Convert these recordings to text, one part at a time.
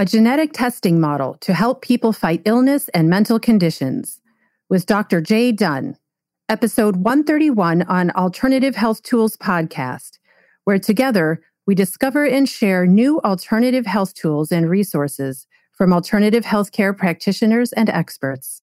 a genetic testing model to help people fight illness and mental conditions, with Dr. Jay Dunn, episode 131 on Alternative Health Tools podcast, where together we discover and share new alternative health tools and resources from alternative healthcare practitioners and experts.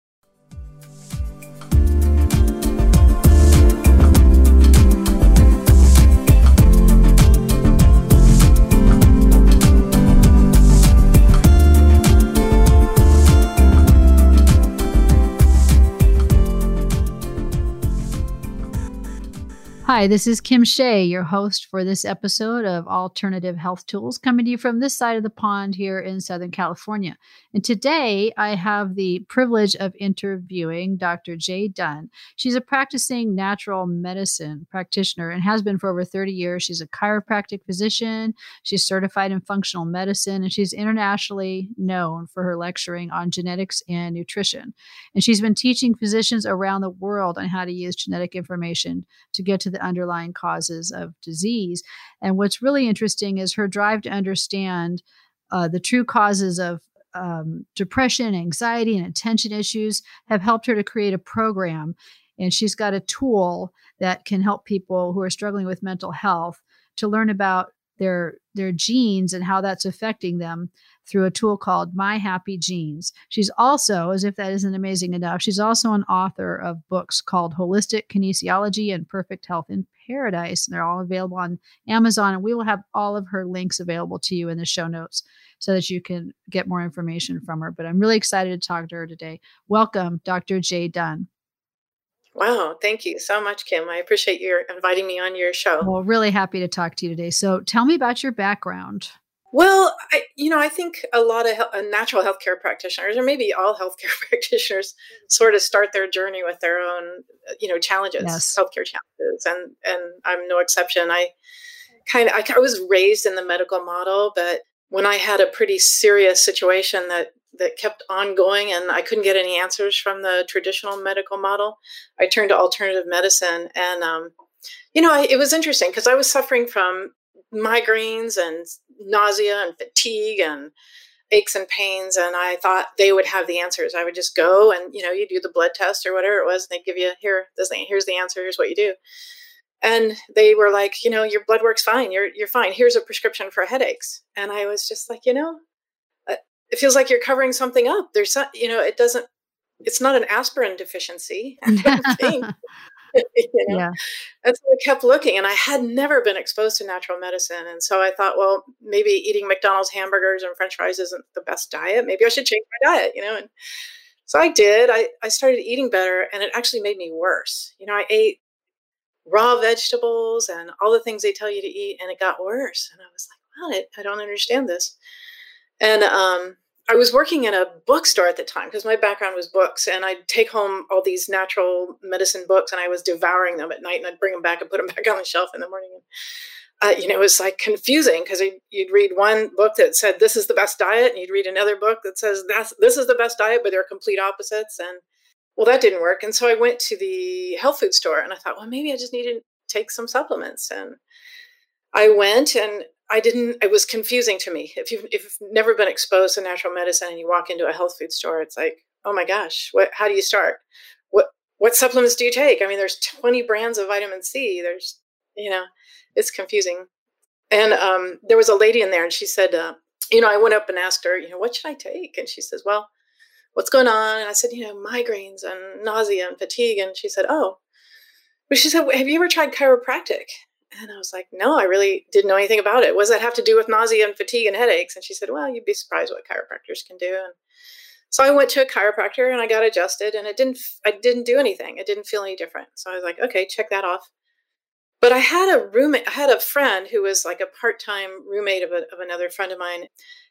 Hi, this is Kim Shea, your host for this episode of Alternative Health Tools, coming to you from this side of the pond here in Southern California. And today I have the privilege of interviewing Dr. Jay Dunn. She's a practicing natural medicine practitioner and has been for over 30 years. She's a chiropractic physician, she's certified in functional medicine, and she's internationally known for her lecturing on genetics and nutrition. And she's been teaching physicians around the world on how to use genetic information to get to the underlying causes of disease. And what's really interesting is her drive to understand uh, the true causes of um, depression, anxiety, and attention issues have helped her to create a program. And she's got a tool that can help people who are struggling with mental health to learn about their their genes and how that's affecting them through a tool called My Happy Genes. She's also, as if that isn't amazing enough, she's also an author of books called Holistic Kinesiology and Perfect Health in Paradise. And they're all available on Amazon. And we will have all of her links available to you in the show notes so that you can get more information from her. But I'm really excited to talk to her today. Welcome, Dr. Jay Dunn. Wow, thank you so much, Kim. I appreciate you inviting me on your show. Well, really happy to talk to you today. So, tell me about your background. Well, I, you know, I think a lot of uh, natural healthcare practitioners, or maybe all healthcare practitioners, sort of start their journey with their own, uh, you know, challenges, yes. healthcare challenges, and and I'm no exception. I kind of I, I was raised in the medical model, but when I had a pretty serious situation that that kept on going and I couldn't get any answers from the traditional medical model, I turned to alternative medicine. And, um, you know, I, it was interesting because I was suffering from migraines and nausea and fatigue and aches and pains. And I thought they would have the answers. I would just go and, you know, you do the blood test or whatever it was, and they give you, here, this thing, here's the answer, here's what you do. And they were like, you know, your blood works fine. You're, you're fine. Here's a prescription for headaches. And I was just like, you know, uh, it feels like you're covering something up. There's, some, you know, it doesn't. It's not an aspirin deficiency. you know? Yeah. And so I kept looking, and I had never been exposed to natural medicine, and so I thought, well, maybe eating McDonald's hamburgers and French fries isn't the best diet. Maybe I should change my diet, you know. And so I did. I I started eating better, and it actually made me worse. You know, I ate raw vegetables and all the things they tell you to eat, and it got worse. And I was like, wow, I, I don't understand this. And um, I was working in a bookstore at the time because my background was books, and I'd take home all these natural medicine books, and I was devouring them at night, and I'd bring them back and put them back on the shelf in the morning. And, uh, you know, it was like confusing because you'd read one book that said this is the best diet, and you'd read another book that says that's this is the best diet, but they're complete opposites. And well, that didn't work. And so I went to the health food store, and I thought, well, maybe I just need to take some supplements. And I went, and I didn't, it was confusing to me. If you've, if you've never been exposed to natural medicine and you walk into a health food store, it's like, oh my gosh, what, how do you start? What, what supplements do you take? I mean, there's 20 brands of vitamin C. There's, you know, it's confusing. And um, there was a lady in there and she said, uh, you know, I went up and asked her, you know, what should I take? And she says, well, what's going on? And I said, you know, migraines and nausea and fatigue. And she said, oh, but she said, have you ever tried chiropractic? And I was like, no, I really didn't know anything about it. What does that have to do with nausea and fatigue and headaches? And she said, well, you'd be surprised what chiropractors can do. And so I went to a chiropractor and I got adjusted and it didn't, I didn't do anything. It didn't feel any different. So I was like, okay, check that off. But I had a roommate, I had a friend who was like a part-time roommate of, a, of another friend of mine.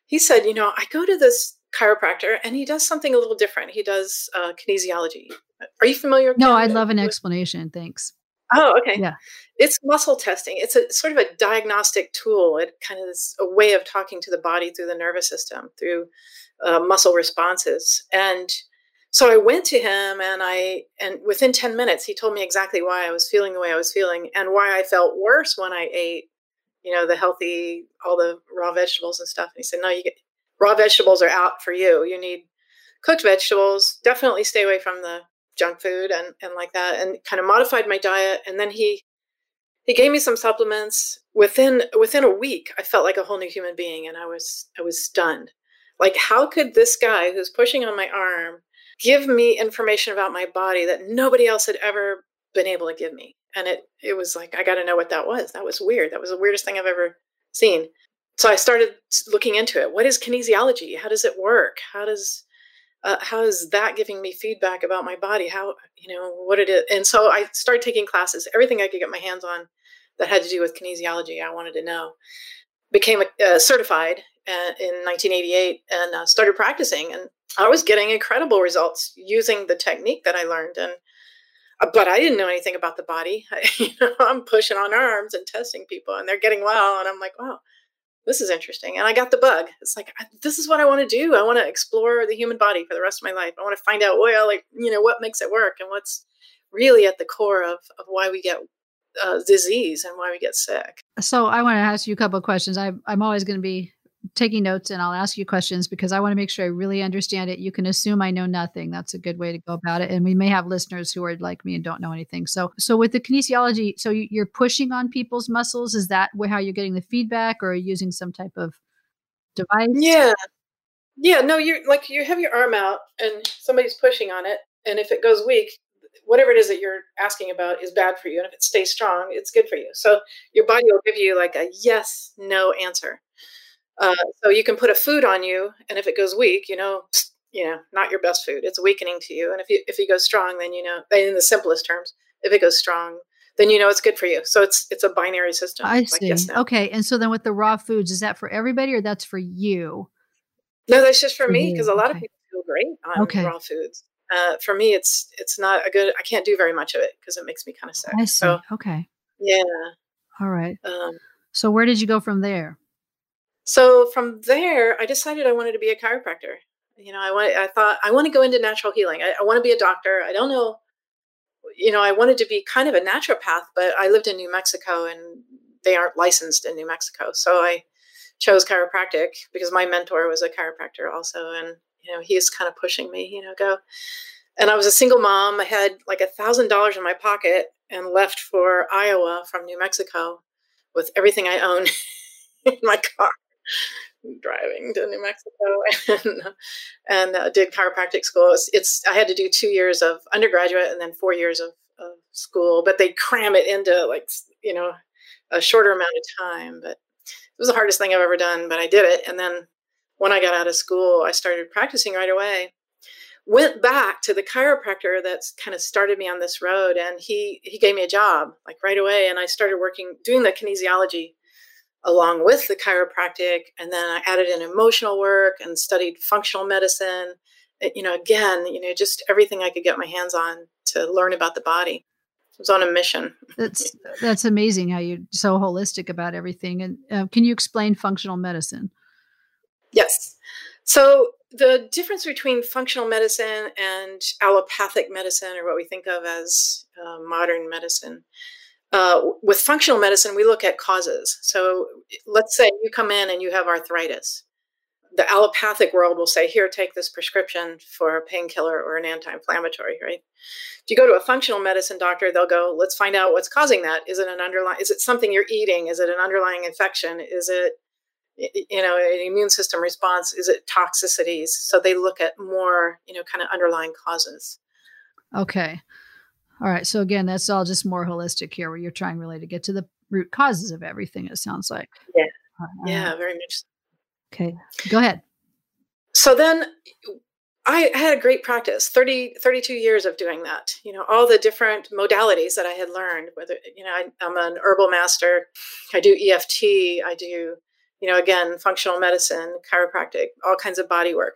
He said, you know, I go to this chiropractor and he does something a little different. He does uh, kinesiology. Are you familiar? No, I'd love an explanation. Thanks. Oh, okay. Yeah. It's muscle testing. It's a sort of a diagnostic tool. It kind of is a way of talking to the body through the nervous system, through uh, muscle responses. And so I went to him and I and within 10 minutes he told me exactly why I was feeling the way I was feeling and why I felt worse when I ate, you know, the healthy all the raw vegetables and stuff. And he said, "No, you get raw vegetables are out for you. You need cooked vegetables. Definitely stay away from the junk food and, and like that and kind of modified my diet. And then he he gave me some supplements. Within within a week, I felt like a whole new human being and I was I was stunned. Like how could this guy who's pushing on my arm give me information about my body that nobody else had ever been able to give me? And it it was like I got to know what that was. That was weird. That was the weirdest thing I've ever seen. So I started looking into it. What is kinesiology? How does it work? How does uh, how is that giving me feedback about my body? How you know what it is? And so I started taking classes. Everything I could get my hands on that had to do with kinesiology, I wanted to know. Became uh, certified uh, in 1988 and uh, started practicing, and I was getting incredible results using the technique that I learned. And uh, but I didn't know anything about the body. I, you know, I'm pushing on arms and testing people, and they're getting well, and I'm like, wow, this is interesting. And I got the bug. It's like this is what I want to do. I want to explore the human body for the rest of my life. I want to find out well, like you know, what makes it work and what's really at the core of of why we get uh, disease and why we get sick. So I want to ask you a couple of questions. I, I'm always going to be taking notes and I'll ask you questions because I want to make sure I really understand it. You can assume I know nothing. That's a good way to go about it. And we may have listeners who are like me and don't know anything. So, so with the kinesiology, so you're pushing on people's muscles. Is that how you're getting the feedback, or using some type of device? Yeah, yeah. No, you're like you have your arm out and somebody's pushing on it, and if it goes weak, whatever it is that you're asking about is bad for you, and if it stays strong, it's good for you. So your body will give you like a yes, no answer. Uh, so you can put a food on you, and if it goes weak, you know, you know, not your best food. It's weakening to you. And if you if it goes strong, then you know, in the simplest terms, if it goes strong, then you know it's good for you. So it's it's a binary system. I see. yes, no. Okay, and so then with the raw foods, is that for everybody or that's for you? No, that's just for, for me because a lot okay. of people feel great on okay. raw foods. Uh, for me, it's it's not a good. I can't do very much of it because it makes me kind of sick. I see. So, okay. Yeah. All right. Um, so where did you go from there? So from there, I decided I wanted to be a chiropractor. You know, I want, I thought I want to go into natural healing. I, I want to be a doctor. I don't know, you know, I wanted to be kind of a naturopath, but I lived in New Mexico and they aren't licensed in New Mexico. So I chose chiropractic because my mentor was a chiropractor also. And, you know, he's kind of pushing me, you know, go. And I was a single mom. I had like a thousand dollars in my pocket and left for Iowa from New Mexico with everything I own in my car driving to New Mexico and, and uh, did chiropractic school. It's, it's, I had to do two years of undergraduate and then four years of, of school, but they cram it into like you know a shorter amount of time. But it was the hardest thing I've ever done, but I did it. And then when I got out of school, I started practicing right away. Went back to the chiropractor that's kind of started me on this road, and he he gave me a job like right away, and I started working doing the kinesiology along with the chiropractic. And then I added in emotional work and studied functional medicine. You know, again, you know, just everything I could get my hands on to learn about the body. I was on a mission. That's that's amazing how you're so holistic about everything. And uh, can you explain functional medicine? Yes. So the difference between functional medicine and allopathic medicine, or what we think of as uh, modern medicine, uh, with functional medicine, we look at causes. So let's say you come in and you have arthritis. The allopathic world will say, here, take this prescription for a painkiller or an anti inflammatory, right? If you go to a functional medicine doctor, they'll go, let's find out what's causing that. Is it an underlying, is it something you're eating? Is it an underlying infection? Is it, you know, an immune system response? Is it toxicities? So they look at more, you know, kind of underlying causes. Okay. All right. So again, that's all just more holistic here, where you're trying really to get to the root causes of everything. It sounds like. Yeah. Uh, yeah. Very much. Okay. Go ahead. So then I had a great practice 30, 32 years of doing that. You know, all the different modalities that I had learned, whether, you know, I, I'm an herbal master, I do EFT, I do, you know, again, functional medicine, chiropractic, all kinds of body work.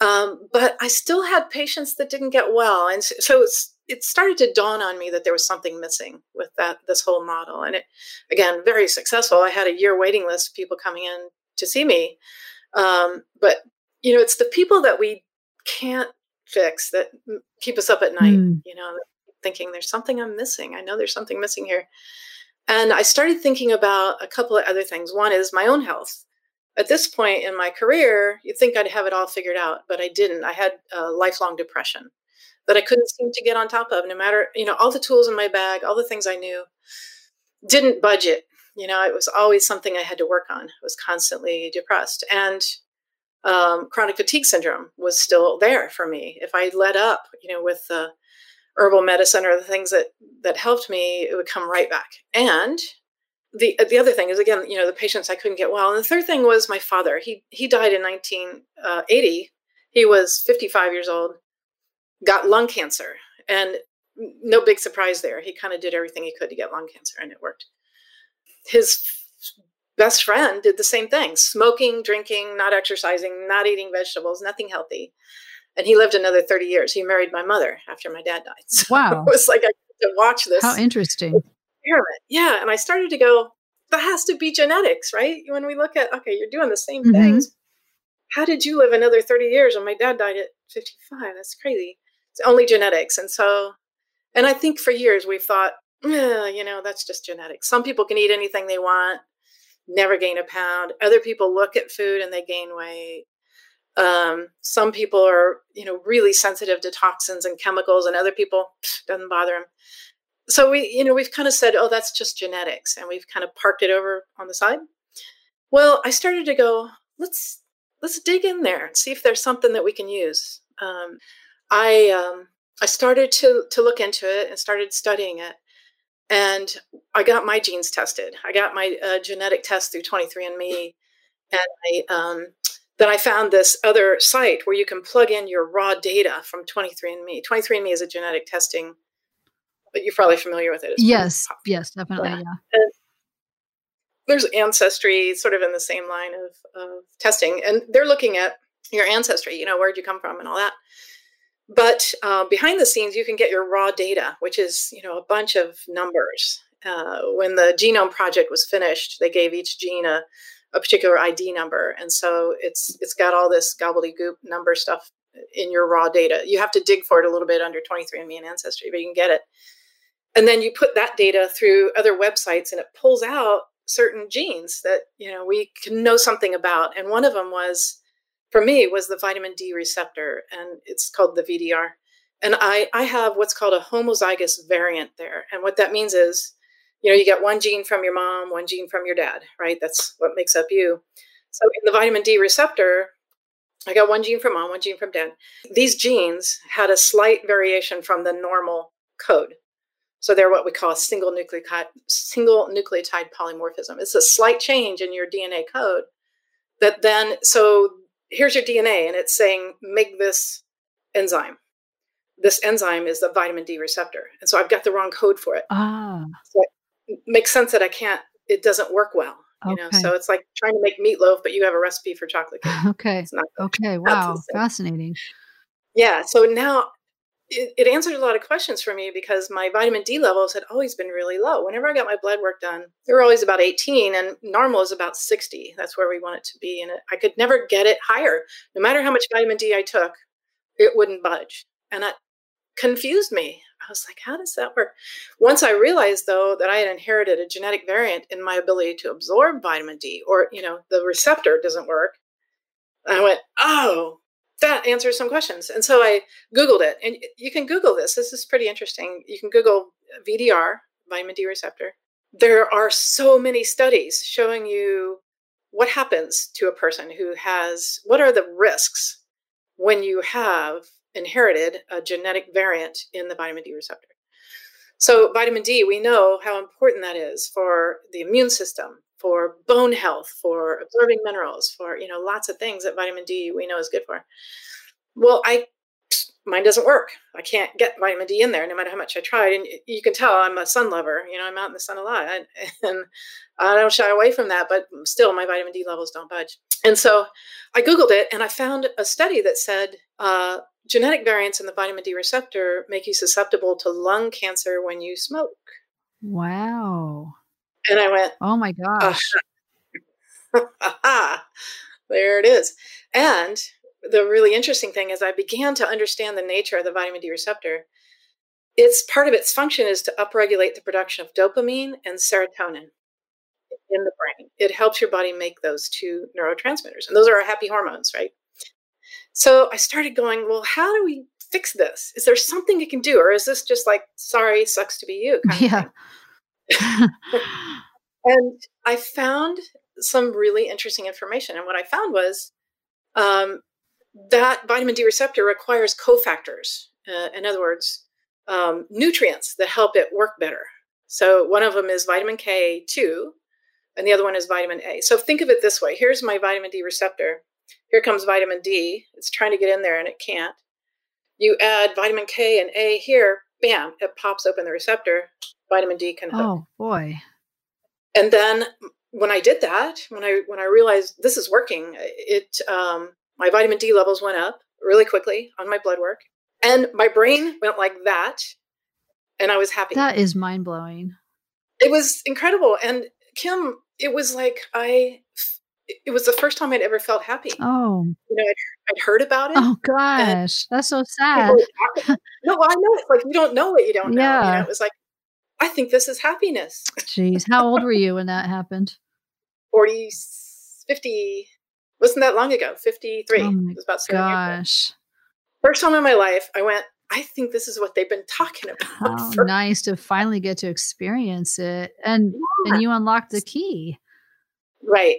Um, but I still had patients that didn't get well. And so it's, it started to dawn on me that there was something missing with that this whole model. And it again very successful. I had a year waiting list of people coming in to see me. Um, but you know it's the people that we can't fix that keep us up at night mm. you know thinking there's something i'm missing. I know there's something missing here. And i started thinking about a couple of other things. One is my own health. At this point in my career, you'd think I'd have it all figured out, but I didn't. I had a lifelong depression that I couldn't seem to get on top of, no matter, you know, all the tools in my bag, all the things I knew, didn't budget. You know, it was always something I had to work on. I was constantly depressed. And um, chronic fatigue syndrome was still there for me. If I let up, you know, with the herbal medicine or the things that that helped me, it would come right back. And the the other thing is again, you know, the patients I couldn't get well. And the third thing was my father. He he died in 1980. He was 55 years old, got lung cancer, and no big surprise there. He kind of did everything he could to get lung cancer, and it worked. His best friend did the same thing smoking, drinking, not exercising, not eating vegetables, nothing healthy. And he lived another 30 years. He married my mother after my dad died. So wow. it was like I to watch this. How interesting. Experiment. Yeah. And I started to go, that has to be genetics, right? When we look at, okay, you're doing the same mm-hmm. things. How did you live another 30 years when my dad died at 55? That's crazy. It's only genetics. And so, and I think for years we've thought, eh, you know, that's just genetics. Some people can eat anything they want never gain a pound. Other people look at food and they gain weight. Um, some people are, you know, really sensitive to toxins and chemicals, and other people pff, doesn't bother them. So we, you know, we've kind of said, oh, that's just genetics, and we've kind of parked it over on the side. Well, I started to go, let's let's dig in there and see if there's something that we can use. Um, I um, I started to to look into it and started studying it, and I got my genes tested. I got my uh, genetic test through 23andMe, and I um, then I found this other site where you can plug in your raw data from 23andMe. 23andMe is a genetic testing, but you're probably familiar with it. It's yes, yes, definitely, yeah. yeah. There's Ancestry, sort of in the same line of, of testing, and they're looking at your ancestry. You know, where'd you come from, and all that. But uh, behind the scenes, you can get your raw data, which is you know a bunch of numbers. Uh, when the genome project was finished, they gave each gene a, a particular ID number, and so it's it's got all this gobbledygook number stuff in your raw data. You have to dig for it a little bit under 23andMe and Ancestry, but you can get it. And then you put that data through other websites, and it pulls out certain genes that you know we can know something about. And one of them was for me was the vitamin D receptor, and it's called the VDR. And I, I have what's called a homozygous variant there. And what that means is, you know, you get one gene from your mom, one gene from your dad, right? That's what makes up you. So in the vitamin D receptor, I got one gene from mom, one gene from dad. These genes had a slight variation from the normal code. So they're what we call a single nucleotide, single nucleotide polymorphism. It's a slight change in your DNA code that then, so here's your DNA, and it's saying make this enzyme. This enzyme is the vitamin D receptor, and so I've got the wrong code for it. Ah, so it makes sense that I can't. It doesn't work well. You okay. know, so it's like trying to make meatloaf, but you have a recipe for chocolate cake. Okay. okay. Wow. Fascinating. Yeah. So now it, it, answered a lot of questions for me because my vitamin D levels had always been really low. Whenever I got my blood work done, they were always about 18, and normal is about 60. That's where we want it to be. And it, I could never get it higher. No matter how much vitamin D I took, it wouldn't budge. And that confused me. I was like, how does that work? Once I realized, though, that I had inherited a genetic variant in my ability to absorb vitamin D, or, you know, the receptor doesn't work, I went, oh, that answers some questions. And so I Googled it. And you can Google this. This is pretty interesting. You can Google VDR, vitamin D receptor. There are so many studies showing you what happens to a person who has, what are the risks when you have inherited a genetic variant in the vitamin D receptor. So, vitamin D, we know how important that is for the immune system, for bone health, for absorbing minerals, for you know lots of things that vitamin D we know is good for. Well, I mine doesn't work. I can't get vitamin D in there no matter how much I tried. And you can tell I'm a sun lover. You know, I'm out in the sun a lot, and I don't shy away from that. But still, my vitamin D levels don't budge. And so, I googled it, and I found a study that said uh, genetic variants in the vitamin D receptor make you susceptible to lung cancer when you smoke. Wow. And I went, Oh my gosh. there it is. And the really interesting thing is I began to understand the nature of the vitamin D receptor. It's part of its function is to upregulate the production of dopamine and serotonin. in the brain. It helps your body make those two neurotransmitters. And those are our happy hormones, right? So I started going, well, how do we fix this? Is there something you can do? Or is this just like, sorry, sucks to be you? yeah. And I found some really interesting information. And what I found was um, that vitamin D receptor requires cofactors. Uh, in other words, um, nutrients that help it work better. So one of them is vitamin K2, and the other one is vitamin A. So think of it this way here's my vitamin D receptor. Here comes vitamin D. It's trying to get in there and it can't. You add vitamin K and A here, bam, it pops open the receptor. Vitamin D can hook. Oh boy. And then when I did that, when I when I realized this is working, it um, my vitamin D levels went up really quickly on my blood work, and my brain went like that, and I was happy. That is mind blowing. It was incredible, and Kim, it was like I. It was the first time I'd ever felt happy. Oh, you know, I'd, I'd heard about it. Oh gosh, that's so sad. no, I know. It's like you don't know what you don't know. Yeah. You know, it was like I think this is happiness. Jeez, how old were you when that happened? 40, 50, wasn't that long ago, 53. Oh my it was about gosh. First time in my life, I went, I think this is what they've been talking about. How nice to finally get to experience it. And yeah. and you unlocked the key. Right.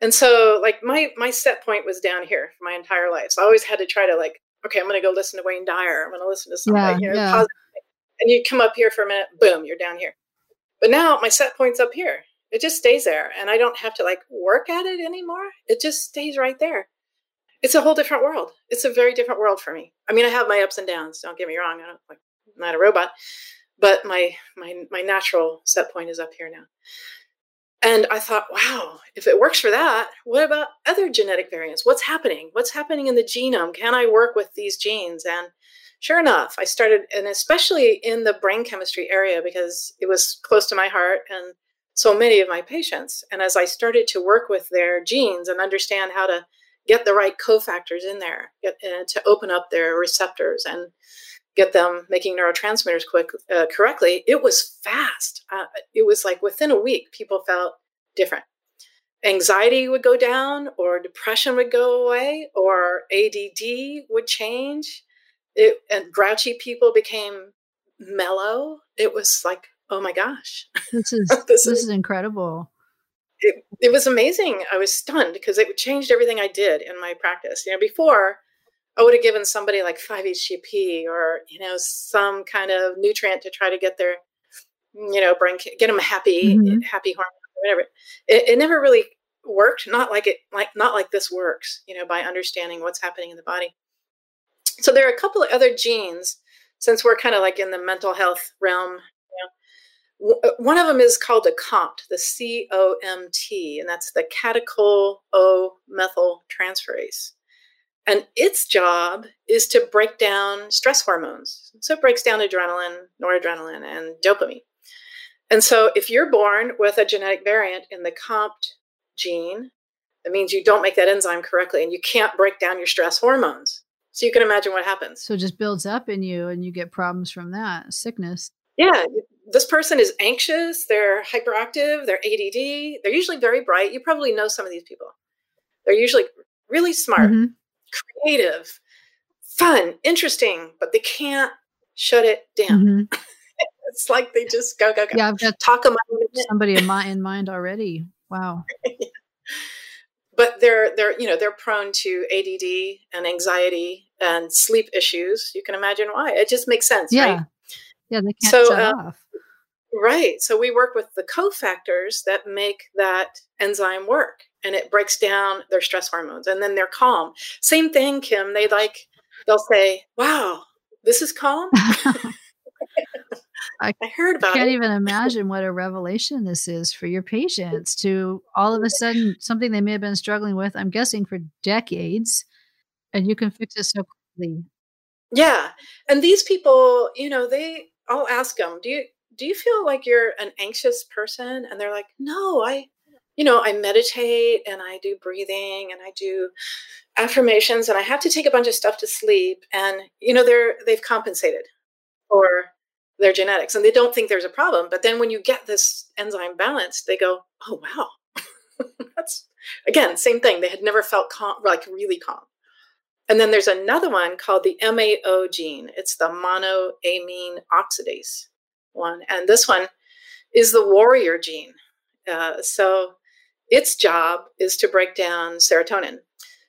And so like my my set point was down here for my entire life. So I always had to try to like, okay, I'm gonna go listen to Wayne Dyer. I'm gonna listen to something, yeah, you know, yeah. and you come up here for a minute, boom, you're down here. But now my set point's up here. It just stays there. And I don't have to like work at it anymore. It just stays right there. It's a whole different world. It's a very different world for me. I mean, I have my ups and downs. Don't get me wrong. I don't like I'm not a robot, but my my my natural set point is up here now. And I thought, wow, if it works for that, what about other genetic variants? What's happening? What's happening in the genome? Can I work with these genes? And sure enough, I started, and especially in the brain chemistry area, because it was close to my heart and so many of my patients. And as I started to work with their genes and understand how to get the right cofactors in there get, uh, to open up their receptors and get them making neurotransmitters quick uh, correctly, it was fast. Uh, it was like within a week, people felt different. Anxiety would go down, or depression would go away, or ADD would change. It, and grouchy people became mellow. It was like oh my gosh, this is this, this is, is incredible. It, it was amazing. I was stunned because it changed everything I did in my practice. You know, before I would have given somebody like 5-HTP or you know some kind of nutrient to try to get their you know brain get them happy mm-hmm. happy hormone whatever. It, it never really worked. Not like it like not like this works. You know, by understanding what's happening in the body. So there are a couple of other genes since we're kind of like in the mental health realm uh, one of them is called a COMT, the C O M T, and that's the catechol O methyl transferase. And its job is to break down stress hormones. So it breaks down adrenaline, noradrenaline, and dopamine. And so if you're born with a genetic variant in the COMT gene, that means you don't make that enzyme correctly and you can't break down your stress hormones. So you can imagine what happens. So it just builds up in you and you get problems from that, sickness. Yeah, this person is anxious, they're hyperactive, they're ADD, they're usually very bright. You probably know some of these people. They're usually really smart, mm-hmm. Creative, fun, interesting, but they can't shut it down. Mm-hmm. it's like they just go, go, go. Yeah, I've got talk about somebody in, my, in mind already. Wow. yeah. But they're they're you know they're prone to ADD and anxiety and sleep issues. You can imagine why. It just makes sense, yeah. right? Yeah, they can't so, shut uh, off. Right. So we work with the cofactors that make that enzyme work and it breaks down their stress hormones and then they're calm. Same thing, Kim. They like, they'll say, wow, this is calm. I, I, heard about I can't it. even imagine what a revelation this is for your patients to all of a sudden something they may have been struggling with, I'm guessing for decades, and you can fix it so quickly. Yeah. And these people, you know, they, I'll ask them, do you, do you feel like you're an anxious person? And they're like, no, I, you know, I meditate and I do breathing and I do affirmations and I have to take a bunch of stuff to sleep. And, you know, they're, they've compensated for their genetics and they don't think there's a problem. But then when you get this enzyme balanced, they go, oh, wow. That's, again, same thing. They had never felt calm, like really calm. And then there's another one called the MAO gene. It's the monoamine oxidase one. And this one is the warrior gene. Uh, so its job is to break down serotonin.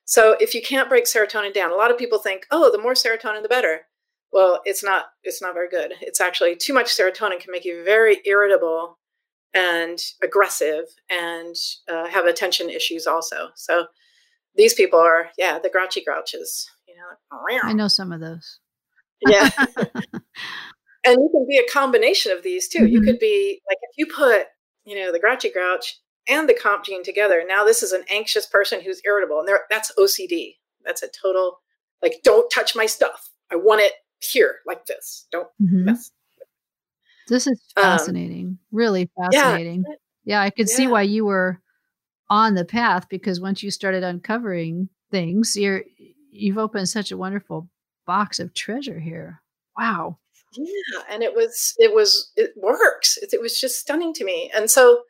So if you can't break serotonin down, a lot of people think, oh, the more serotonin, the better. Well, it's not. It's not very good. It's actually too much serotonin can make you very irritable and aggressive and uh, have attention issues also. So these people are, yeah, the grouchy grouches. You know, I know some of those. Yeah. and you can be a combination of these too. Mm-hmm. You could be like if you put, you know, the grouchy grouch and the COMT gene together. Now this is an anxious person who's irritable, and that's OCD. That's a total like, don't touch my stuff. I want it here like this. Don't mm-hmm. mess. This is um, fascinating. Um, really fascinating. Yeah, yeah I could yeah. see why you were on the path because once you started uncovering things, you're you've opened such a wonderful box of treasure here. Wow. Yeah, and it was it was it works. It, it was just stunning to me. And so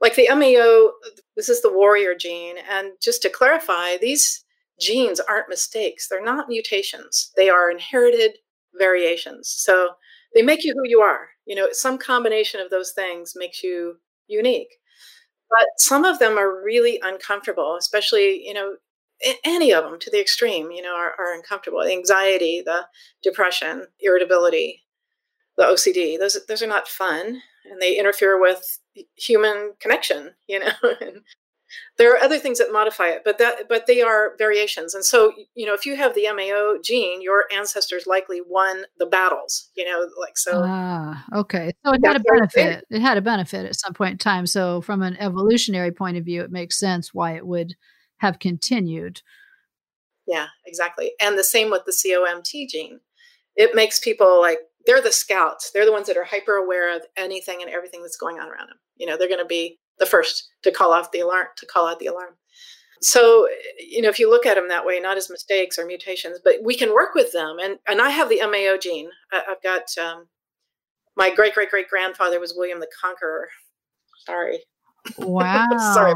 like the MAO, this is the warrior gene. And just to clarify, these genes aren't mistakes. They're not mutations. They are inherited variations. So they make you who you are. You know, some combination of those things makes you unique. But some of them are really uncomfortable, especially, you know, any of them to the extreme, you know, are, are uncomfortable. The anxiety, the depression, irritability, the OCD, those, those are not fun and they interfere with human connection, you know. there are other things that modify it, but that but they are variations. And so, you know, if you have the MAO gene, your ancestors likely won the battles, you know, like so. Ah, okay. So it had a benefit. It had a benefit at some point in time. So from an evolutionary point of view, it makes sense why it would have continued. Yeah, exactly. And the same with the COMT gene. It makes people like they're the scouts. They're the ones that are hyper aware of anything and everything that's going on around them. You know, they're going to be the first to call off the alarm, to call out the alarm. So, you know, if you look at them that way, not as mistakes or mutations, but we can work with them. And and I have the MAO gene. I, have got um, my great great great grandfather was William the Conqueror. Sorry. Wow. Sorry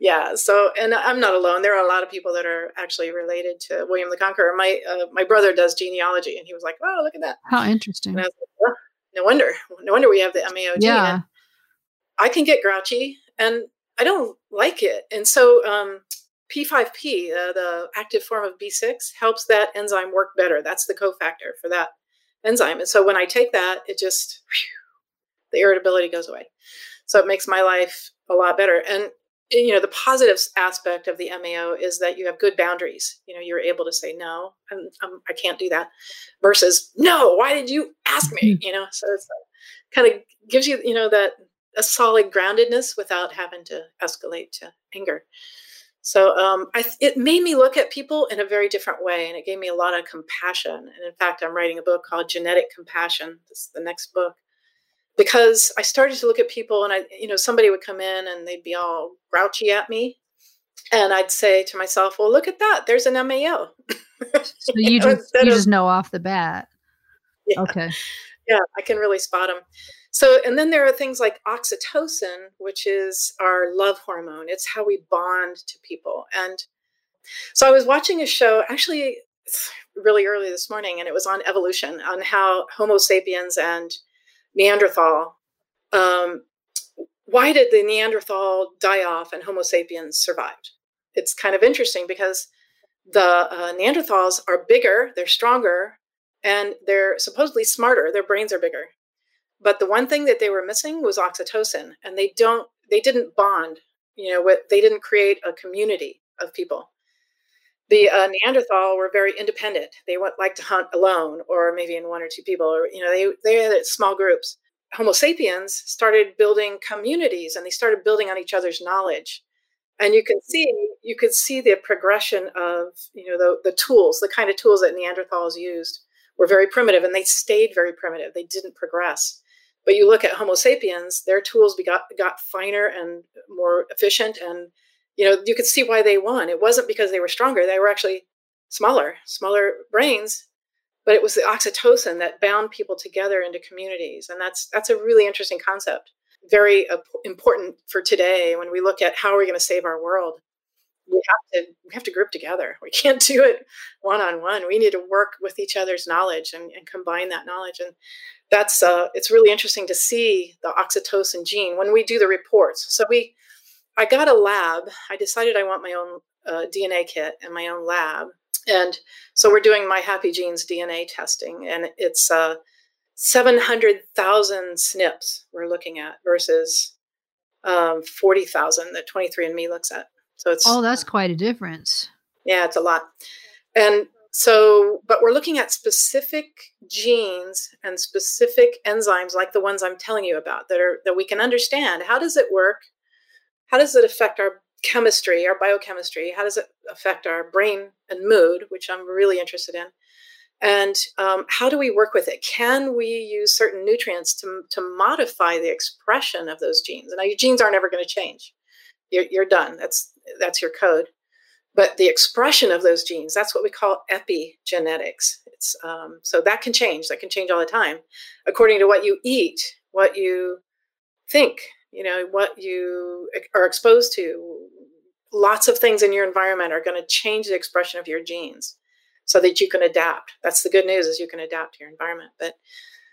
yeah so and i'm not alone. There are a lot of people that are actually related to william the conqueror. My uh, my brother does genealogy and he was like oh look at that. How interesting. Like, oh, no wonder. No wonder we have the mao gene yeah. i can get grouchy and i don't like it. And so um, p5p uh, the active form of b6 helps that enzyme work better. That's the cofactor for that enzyme. And so when i take that it just whew, the irritability goes away. So it makes my life a lot better. And you know the positive aspect of the mao is that you have good boundaries. You know you're able to say no I'm, I'm, i can not do that versus no why did you ask me? Mm-hmm. you know so it's kind of gives you you know that a solid groundedness without having to escalate to anger. So um, I, it made me look at people in a very different way and it gave me a lot of compassion. And in fact i'm writing a book called genetic compassion. This is the next book because I started to look at people and I, you know, somebody would come in and they'd be all grouchy at me. And I'd say to myself, well, look at that. There's an MAO. so you just, you just know off the bat. Yeah. Okay. Yeah, I can really spot them. So, and then there are things like oxytocin, which is our love hormone. It's how we bond to people. And so I was watching a show actually really early this morning, and it was on evolution, on how Homo sapiens and Neanderthal. Um, why did the Neanderthal die off and Homo sapiens survived? It's kind of interesting because the uh, Neanderthals are bigger, they're stronger, and they're supposedly smarter. Their brains are bigger. But the one thing that they were missing was oxytocin, and they don't, they didn't bond. You know, what they didn't create a community of people. The uh, Neanderthal were very independent. They would like to hunt alone, or maybe in one or two people, or you know, they they had small groups. Homo sapiens started building communities, and they started building on each other's knowledge. And you can see you could see the progression of you know the the tools, the kind of tools that Neanderthals used were very primitive, and they stayed very primitive. They didn't progress. But you look at Homo sapiens; their tools got got finer and more efficient and you know, you could see why they won. It wasn't because they were stronger; they were actually smaller, smaller brains, but it was the oxytocin that bound people together into communities, and that's that's a really interesting concept. Very important for today when we look at how we're we going to save our world. We have to we have to group together. We can't do it one on one. We need to work with each other's knowledge and, and combine that knowledge. And that's uh, it's really interesting to see the oxytocin gene when we do the reports. So we, I got a lab. I decided I want my own uh, DNA kit and my own lab, and so we're doing my Happy Genes DNA testing, and it's uh, seven hundred thousand SNPs we're looking at versus um, forty thousand that 23andMe looks at. So it's oh, that's quite a difference. Yeah, it's a lot, and so, but we're looking at specific genes and specific enzymes like the ones I'm telling you about that are that we can understand. How does it work? How does it affect our chemistry, our biochemistry? How does it affect our brain and mood, which I'm really interested in? And um, how do we work with it? Can we use certain nutrients to, to modify the expression of those genes? Now your genes aren't ever going to change. You're, you're done. That's that's your code but the expression of those genes that's what we call epigenetics it's um, so that can change that can change all the time according to what you eat what you think you know what you are exposed to lots of things in your environment are going to change the expression of your genes so that you can adapt. That's the good news is you can adapt to your environment but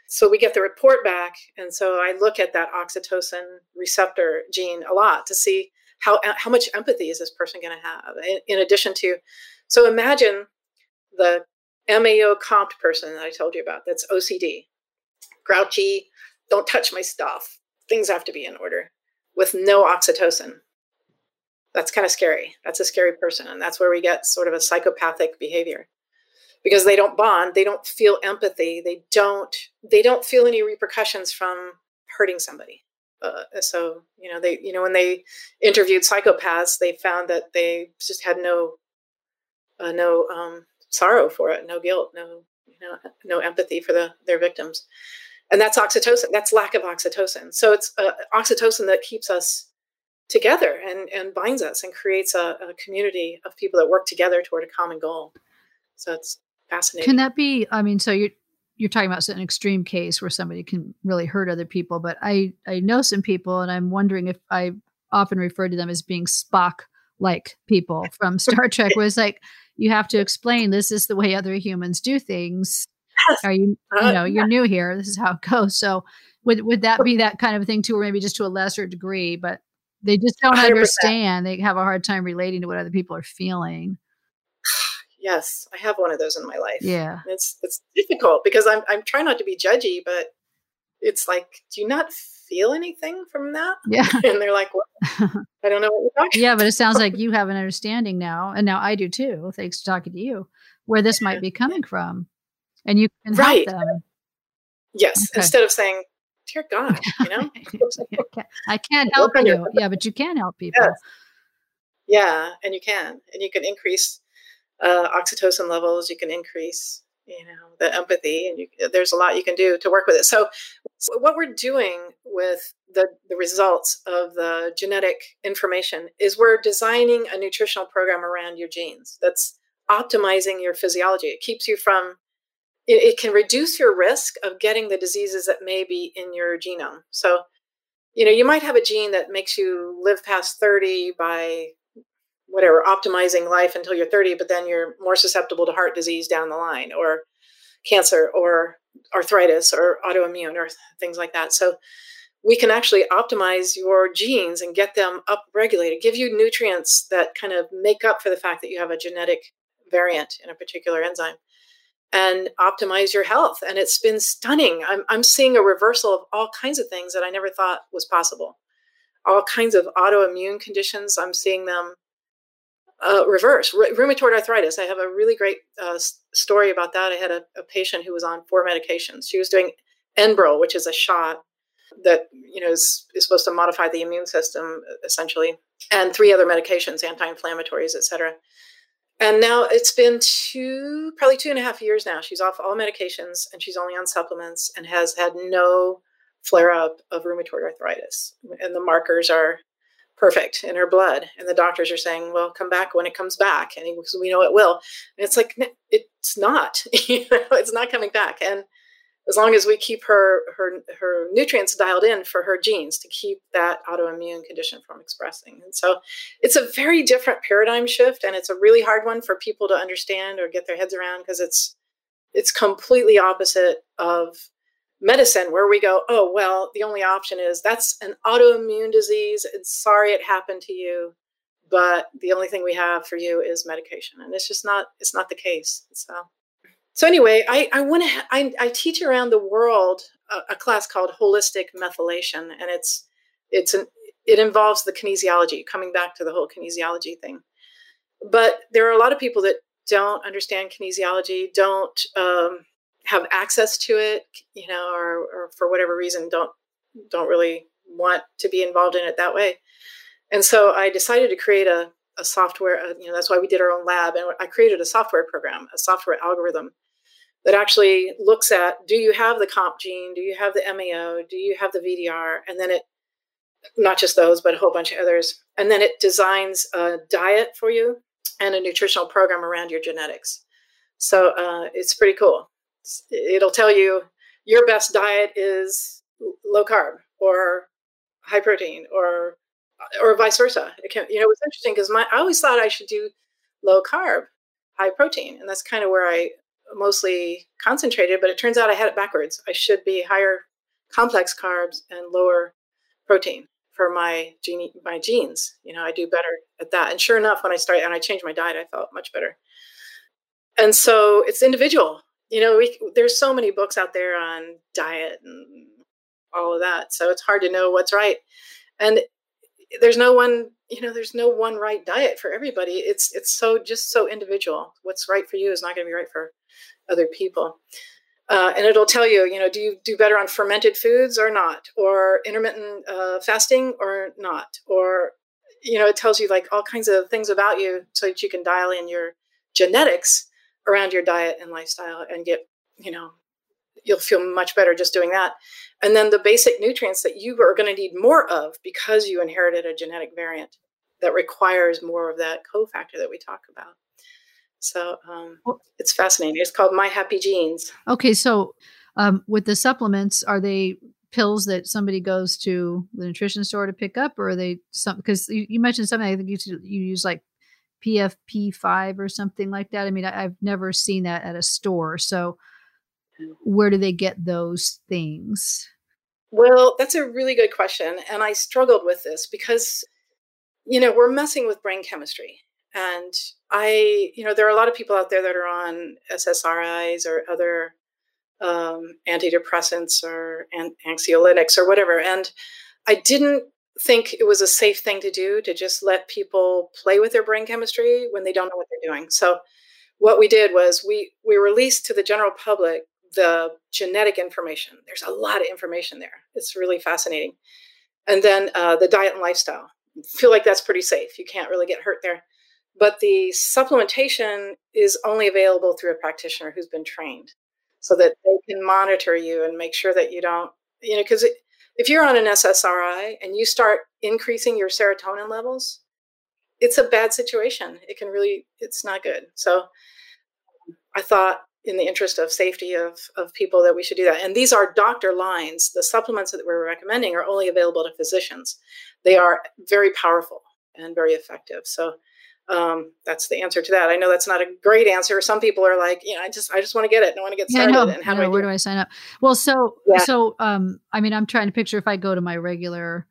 so we get the report back and so i look at that oxytocin receptor gene a lot to see how uh, how much empathy is this person going to have in, in, addition to so imagine the mao COMT person that i told you about that's ocd grouchy don't touch my stuff things have to be in order with no oxytocin. That's kind of scary. That's a scary person and that's where we get sort of a psychopathic behavior. Because they don't bond they don't feel empathy they don't they don't feel any repercussions from hurting somebody. Uh, so you know they you know when they interviewed psychopaths they found that they just had no uh, no um, sorrow for it no guilt no you know no empathy for the their victims and that's oxytocin that's lack of oxytocin. So it's uh, oxytocin that keeps us together and and binds us and creates a, a community of people that work together toward a common goal. So it's fascinating. Can that be i mean so you're you're talking about an extreme case where somebody can really hurt other people, but I I know some people, and I'm wondering if I often refer to them as being Spock like people from Star Trek, where it's like you have to explain this is the way other humans do things. Are you you uh, know you're new here? This is how it goes. So would would that be that kind of thing too, or maybe just to a lesser degree? But they just don't 100%. understand. They have a hard time relating to what other people are feeling yes, I have one of those in my life. Yeah. It's it's difficult because I'm I'm trying not to be judgy, but it's like, do you not feel anything from that? Yeah. And they're like, well, I don't know what you're talking Yeah, but it sounds like you have an understanding now. And now I do too, thanks to talking to you, where this might be coming from. And you can right. help them. Yes. Okay. Instead of saying, Dear God, you know? I can't help you. Yeah, but you can help people. Yes. Yeah, and you can. And you can increase uh, oxytocin levels, you can increase, you know, the empathy, and you, there's a lot you can do to work with it. So, so, what we're doing with the, the results of the genetic information is we're designing a nutritional program around your genes that's optimizing your physiology. It keeps you from it, it can reduce your risk of getting the diseases that may be in your genome. So, you know, you might have a gene that makes you live past 30 by whatever optimizing life until you're 30 but then you're more susceptible to heart disease down the line or cancer or arthritis or autoimmune or things like that so we can actually optimize your genes and get them up regulated give you nutrients that kind of make up for the fact that you have a genetic variant in a particular enzyme and optimize your health and it's been stunning i'm, I'm seeing a reversal of all kinds of things that i never thought was possible all kinds of autoimmune conditions i'm seeing them uh, reverse rheumatoid arthritis. I have a really great uh, story about that. I had a, a, patient who was on four medications. She was doing Enbrel, which is a shot that you know is, is supposed to modify the immune system essentially, and three other medications, anti-inflammatories, etc. And now it's been two, probably two and a half years now. She's off all medications and she's only on supplements and has had no flare up of rheumatoid arthritis. And the markers are perfect in her blood. And the doctors are saying, well, come back when it comes back. And he, we know it will. And it's like, it's not, you know, it's not coming back. And as long as we keep her, her, her nutrients dialed in for her genes to keep that autoimmune condition from expressing. And so it's a very different paradigm shift. And it's a really hard one for people to understand or get their heads around because it's, it's completely opposite of medicine where we go, oh, well, the only option is that's an autoimmune disease. And sorry it happened to you. But the only thing we have for you is medication. And it's just not, it's not the case. So, so anyway, I, I want to, I, I teach around the world a, a class called holistic methylation. And it's, it's an, it involves the kinesiology, coming back to the whole kinesiology thing. But there are a lot of people that don't understand kinesiology, don't um, have access to it, you know, or, or for whatever reason don't don't really want to be involved in it that way. And so I decided to create a, a software, uh, you know, that's why we did our own lab. And I created a software program, a software algorithm that actually looks at do you have the COMT gene? Do you have the MAO? Do you have the VDR? And then it, not just those, but a whole bunch of others. And then it designs a diet for you and a nutritional program around your genetics. So uh, it's pretty cool it'll tell you your best diet is low carb or high protein or or vice versa. It can, you know, it's interesting because my I always thought I should do low carb, high protein, and that's kind of where I mostly concentrated. But it turns out I had it backwards. I should be higher complex carbs and lower protein for my gene my genes. You know, I do better at that. And sure enough, when I started and I changed my diet, I felt much better. And so it's individual you know, we, there's so many books out there on diet and all of that. So it's hard to know what's right. And there's no one, you know, there's no one right diet for everybody. It's it's so just so individual. What's right for you is not going to be right for other people. Uh, and it'll tell you, you know, do you do better on fermented foods or not, or intermittent uh, fasting or not, or you know, it tells you like all kinds of things about you so that you can dial in your genetics around your diet and lifestyle and get, you know, you'll feel much better just doing that. And then the basic nutrients that you are going to need more of because you inherited a genetic variant that requires more of that cofactor that we talk about. So um, it's fascinating. It's called My Happy Genes. Okay, so um, with the supplements, are they pills that somebody goes to the nutrition store to pick up, or are they some? Because you, you mentioned something. I think you you use like PFP5 or something like that? I mean, I, have never seen that at a store. So, where do they get those things? Well, that's a really good question. And I struggled with this because, you know, we're messing with brain chemistry. And I, you know, there are a lot of people out there that are on SSRIs or other um, antidepressants or an- anxiolytics or whatever. And I didn't think it was a safe thing to do to just let people play with their brain chemistry when they don't know what they're doing. So what we did was we we released to the general public the genetic information. There's a lot of information there. It's really fascinating. And then uh, the diet and lifestyle. I feel like that's pretty safe. You can't really get hurt there. But the supplementation is only available through a practitioner who's been trained so that they can monitor you and make sure that you don't, you know, because if you're on an SSRI and you start increasing your serotonin levels, it's a bad situation. It can really, it's not good. So I thought, in the interest of safety of, of people, that we should do that. And these are doctor lines. The supplements that we're recommending are only available to physicians. They are very powerful and very effective. So um, that's the answer to that. I know that's not a great answer. Some people are like, you know, I just, I just want to get it. I want to get started. Yeah, and how do I where do I sign up? Well, so, yeah. so, um, I mean, I'm trying to picture if I go to my regular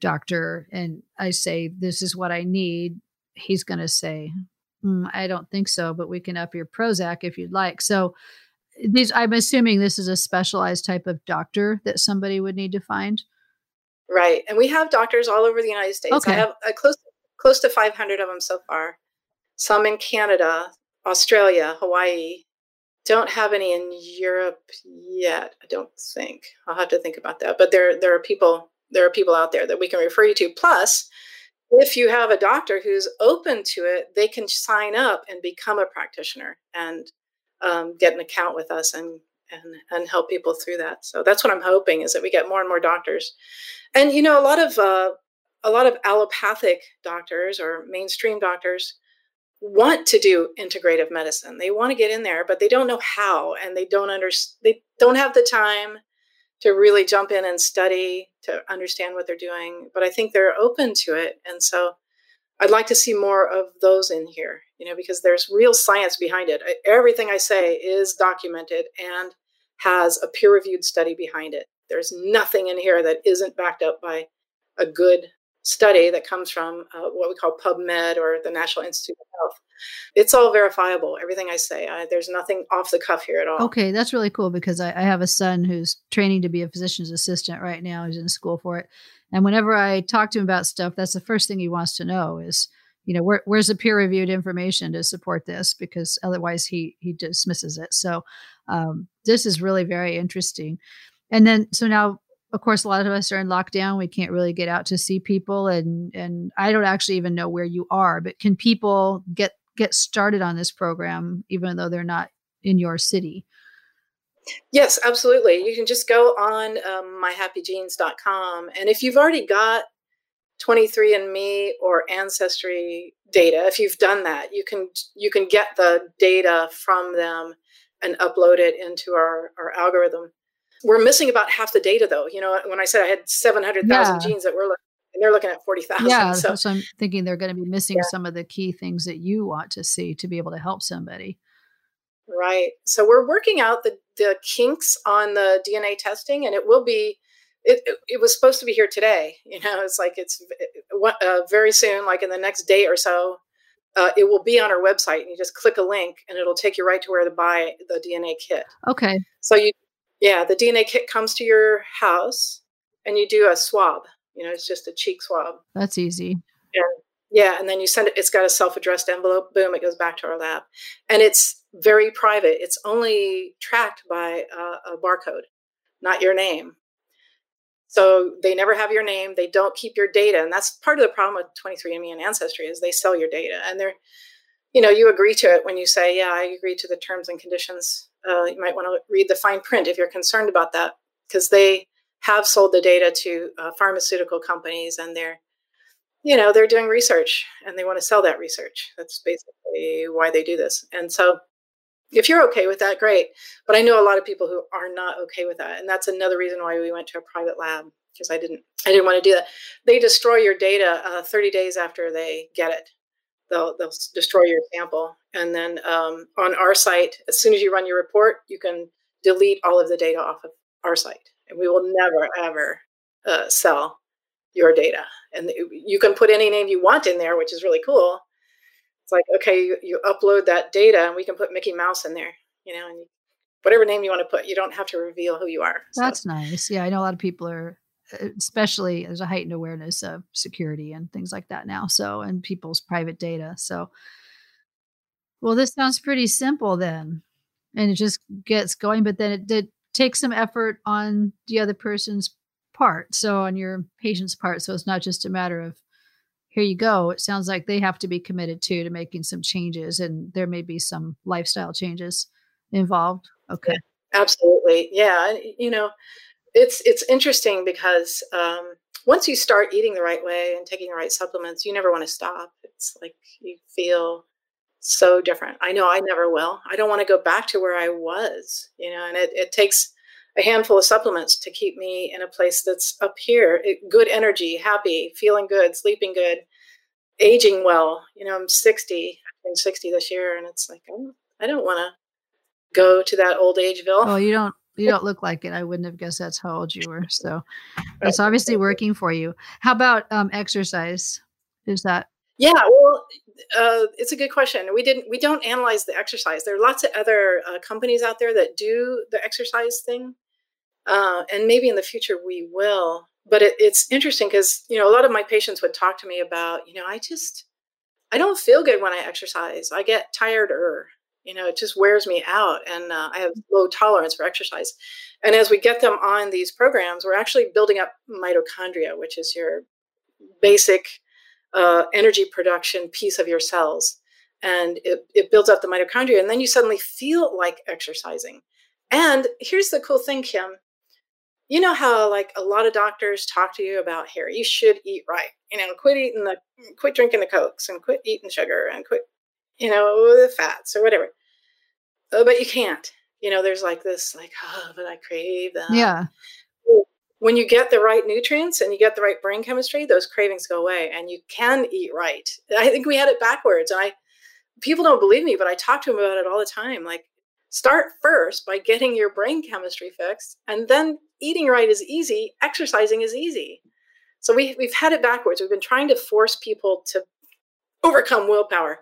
doctor and I say, this is what I need, he's going to say, mm, I don't think so, but we can up your Prozac if you'd like. So these, I'm assuming this is a specialized type of doctor that somebody would need to find. Right. And we have doctors all over the United States. Okay. I have a close close to 500 of them so far. Some in Canada, Australia, Hawaii. Don't have any in Europe yet. I don't think. I'll have to think about that. But there, there are people. There are people out there that we can refer you to. Plus, if you have a doctor who's open to it, they can sign up and become a practitioner and um, get an account with us and and and help people through that. So that's what I'm hoping is that we get more and more doctors. And you know, a lot of uh, a lot of allopathic doctors or mainstream doctors want to do integrative medicine. They want to get in there, but they don't know how and they don't understand they don't have the time to really jump in and study to understand what they're doing, but I think they're open to it. And so I'd like to see more of those in here, you know, because there's real science behind it. Everything I say is documented and has a peer reviewed study behind it. There's nothing in here that isn't backed up by a good study that comes from uh, what we call PubMed or the National Institute of Health. It's all verifiable. Everything I say, I, there's nothing off the cuff here at all. Okay, that's really cool because I, I, have a son who's training to be a physician's assistant right now. He's in school for it, and whenever I talk to him about stuff, that's the first thing he wants to know is, you know, where, where's the peer reviewed information to support this? Because otherwise, he he dismisses it. So, um, this is really very interesting. And then, so now of course a lot of us are in lockdown. We can't really get out to see people and and i don't actually even know where you are but can people get get started on this program even though they're not in your city? Yes absolutely. You can just go on um, myhappygenes.com and if you've already got 23andMe or ancestry data if you've done that you can you can get the data from them and upload it into our, our algorithm we're missing about half the data though. You know, when I said I had 700,000 yeah. genes that we're looking and they're looking at 40,000. Yeah. So. so, I'm thinking they're going to be missing yeah. some of the key things that you want to see to be able to help somebody. Right. So we're working out the, the kinks on the DNA testing and it will be, it, it, it was supposed to be here today. You know, it's like it's uh, very soon, like in the next day or so, uh, it will be on our website and you just click a link and it'll take you right to where to buy the DNA kit. Okay. So you yeah, the DNA kit comes to your house and you do a swab. You know, it's just a cheek swab. That's easy. And yeah, and then you send it. It's got a self-addressed envelope. Boom, it goes back to our lab, and it's very private. It's only tracked by a barcode, not your name. So they never have your name. They don't keep your data, and that's part of the problem with 23andMe and Ancestry is they sell your data, and they're, you know, you agree to it when you say, "Yeah, I agree to the terms and conditions uh, you might want to read the fine print if you're concerned about that, because they have sold the data to uh, pharmaceutical companies and they're you know they're doing research and they want to sell that research. That's basically why they do this. And so if you're okay with that great. But i know a lot of people who are not okay with that and that's another reason why we went to a private lab because i didn't i didn't want to do that. They destroy your data uh, 30 days after they get it they'll they'll destroy your sample. And then um, on our site, as soon as you run your report, you can delete all of the data off of our site, and we will never ever uh, sell your data. And you can put any name you want in there, which is really cool. It's like okay, you, you upload that data, and we can put Mickey Mouse in there, you know, and whatever name you want to put, you don't have to reveal who you are. So. That's nice. Yeah, I know a lot of people are especially there's a heightened awareness of security and things like that now. So, and people's private data. So, well, this sounds pretty simple then. And it just gets going, but then it did take some effort on the other person's part. So, on your patient's part. So, it's not just a matter of here you go. It sounds like they have to be committed too to making some changes, and there may be some lifestyle changes involved. Okay. Absolutely. Yeah. You know, it's it's interesting because um, once you start eating the right way and taking the right supplements, you never want to stop. It's like you feel so different. I know I never will. I don't want to go back to where I was, you know, and it, it takes a handful of supplements to keep me in a place that's up here. It, good energy, happy, feeling good, sleeping good, aging well. You know, I'm 60, I'm 60 this year, and it's like, I don't want to go to that old ageville. Oh, you don't you don't look like it. I wouldn't have guessed that's how old you were. So it's obviously working for you. How about um, exercise? Is that? Yeah, well, uh, it's a good question. We didn't. We don't analyze the exercise. There are lots of other uh, companies out there that do the exercise thing, uh, and maybe in the future we will. But it, it's interesting because you know a lot of my patients would talk to me about you know I just I don't feel good when I exercise. I get tireder you know it just wears me out and uh, i have low tolerance for exercise. And as we get them on these programs we're actually building up mitochondria which is your basic uh, energy production piece of your cells. And it, it builds up the mitochondria and then you suddenly feel like exercising. And here's the cool thing kim. You know how like a lot of doctors talk to you about here you should eat right. You know quit eating the quit drinking the cokes and quit eating sugar and quit you know the fats or whatever. Uh, but you can't. You know there's like this like oh but i crave that yeah. When you get the right nutrients and you get the right brain chemistry those cravings go away and you can eat right. I think we had it backwards. And i people don't believe me but i talk to them about it all the time. Like start first by getting your brain chemistry fixed and then eating right is easy exercising is easy. So we, we've had it backwards. We've been trying to force people to overcome willpower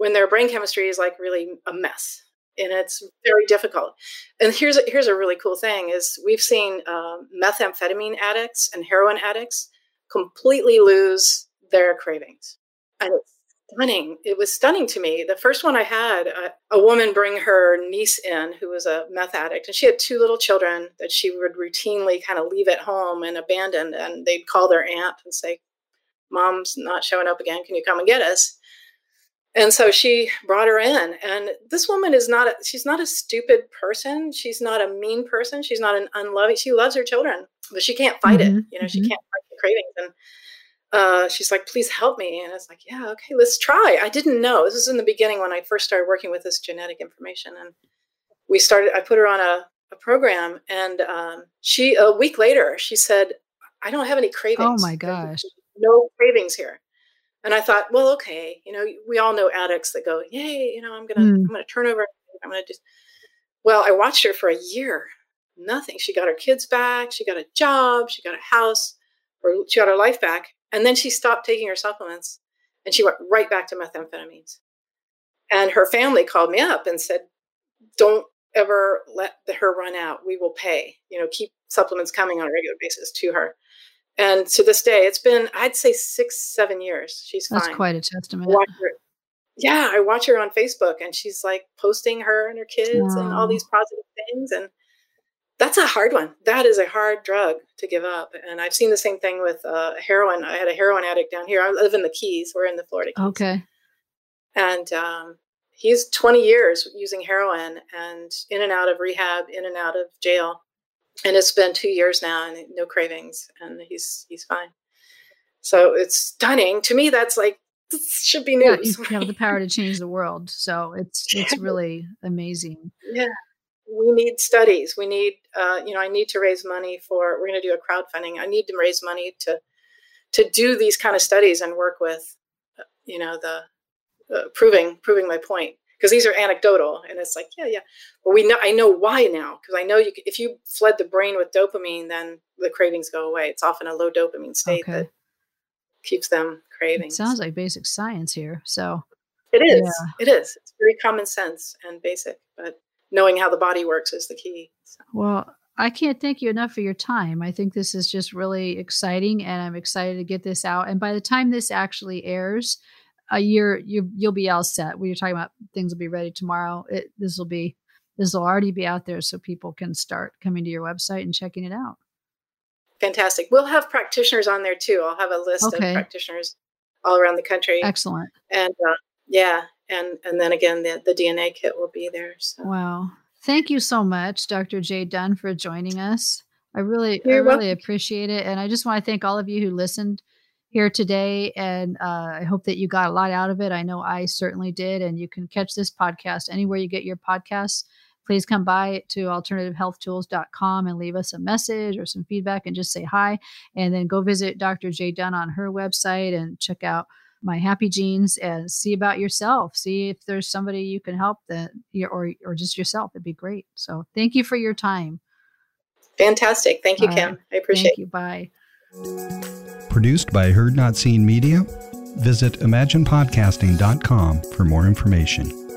when their brain chemistry is like really a mess and it's very difficult. And here's a, here's a really cool thing: is we've seen um, methamphetamine addicts and heroin addicts completely lose their cravings, and it's stunning. It was stunning to me. The first one I had, a, a woman bring her niece in who was a meth addict, and she had two little children that she would routinely kind of leave at home and abandon, and they'd call their aunt and say, "Mom's not showing up again. Can you come and get us?" And so she brought her in and this woman is not a, she's not a stupid person. She's not a mean person. She's not an unloving she loves her children but she can't fight mm-hmm. it you know she mm-hmm. can't fight the cravings. And uh, she's like please help me. And it's like yeah okay let's try. I didn't know. This was in the beginning when i first started working with this genetic information and we started i put her on a, a program and um, she a week later she said i don't have any cravings. Oh my gosh. no cravings here and I thought, well, okay, you know, we all know addicts that go, yay, you know, I'm gonna, mm. I'm gonna turn over, I'm gonna just. Well, I watched her for a year. Nothing. She got her kids back. She got a job. She got a house. Or she got her life back. And then she stopped taking her supplements, and she went right back to methamphetamines. And her family called me up and said, "Don't ever let her run out. We will pay. You know, keep supplements coming on a regular basis to her." And to this day, it's been, I'd say six, seven years. She's That's fine. quite a testament. Yeah, I watch her on Facebook and she's like posting her and her kids and all these positive things. And that's a hard one. That is a hard drug to give up. And I've seen the same thing with uh, heroin. I had a heroin addict down here. I live in the Keys. We're in the Florida Keys. Okay. And um, he's 20 years using heroin and in and out of rehab, in and out of jail and it's been two years now and no cravings and he's he's fine. So it's stunning. To me that's like this should be news. yeah, you have the power to change the world so it's it's really amazing. Yeah. We need studies. We need uh, you know i need to raise money for we're going to do a crowdfunding. I need to raise money to to do these kind of studies and work with uh, you know the uh, proving proving my point because these are anecdotal and it's like yeah yeah but we know i know why now because i know you if you fled the brain with dopamine then the cravings go away it's often a low dopamine state okay. that keeps them craving it sounds like basic science here so it is yeah. it is it's very common sense and basic but knowing how the body works is the key so. well I can't thank you enough for your time. I think this is just really exciting and I'm excited to get this out. And by the time this actually airs, a year you you'll be all set. When you're talking about things will be ready tomorrow, it, this will be this will already be out there so people can start coming to your website and checking it out. Fantastic. We'll have practitioners on there too. I'll have a list okay. of practitioners all around the country. Excellent. And uh, yeah, and and then again the the DNA kit will be there. So. Wow. Thank you so much, Dr. Jay Dunn, for joining us. I really, You're I really welcome. appreciate it, and I just want to thank all of you who listened here today. And uh, I hope that you got a lot out of it. I know I certainly did. And you can catch this podcast anywhere you get your podcasts. Please come by to alternativehealthtools.com and leave us a message or some feedback and just say hi. And then go visit Dr. Jay Dunn on her website and check out my happy genes and see about yourself see if there's somebody you can help that you or or just yourself it'd be great so thank you for your time fantastic thank you All kim right. i appreciate thank you bye Produced by Heard Not Seen Media. Visit imaginepodcasting.com for more information.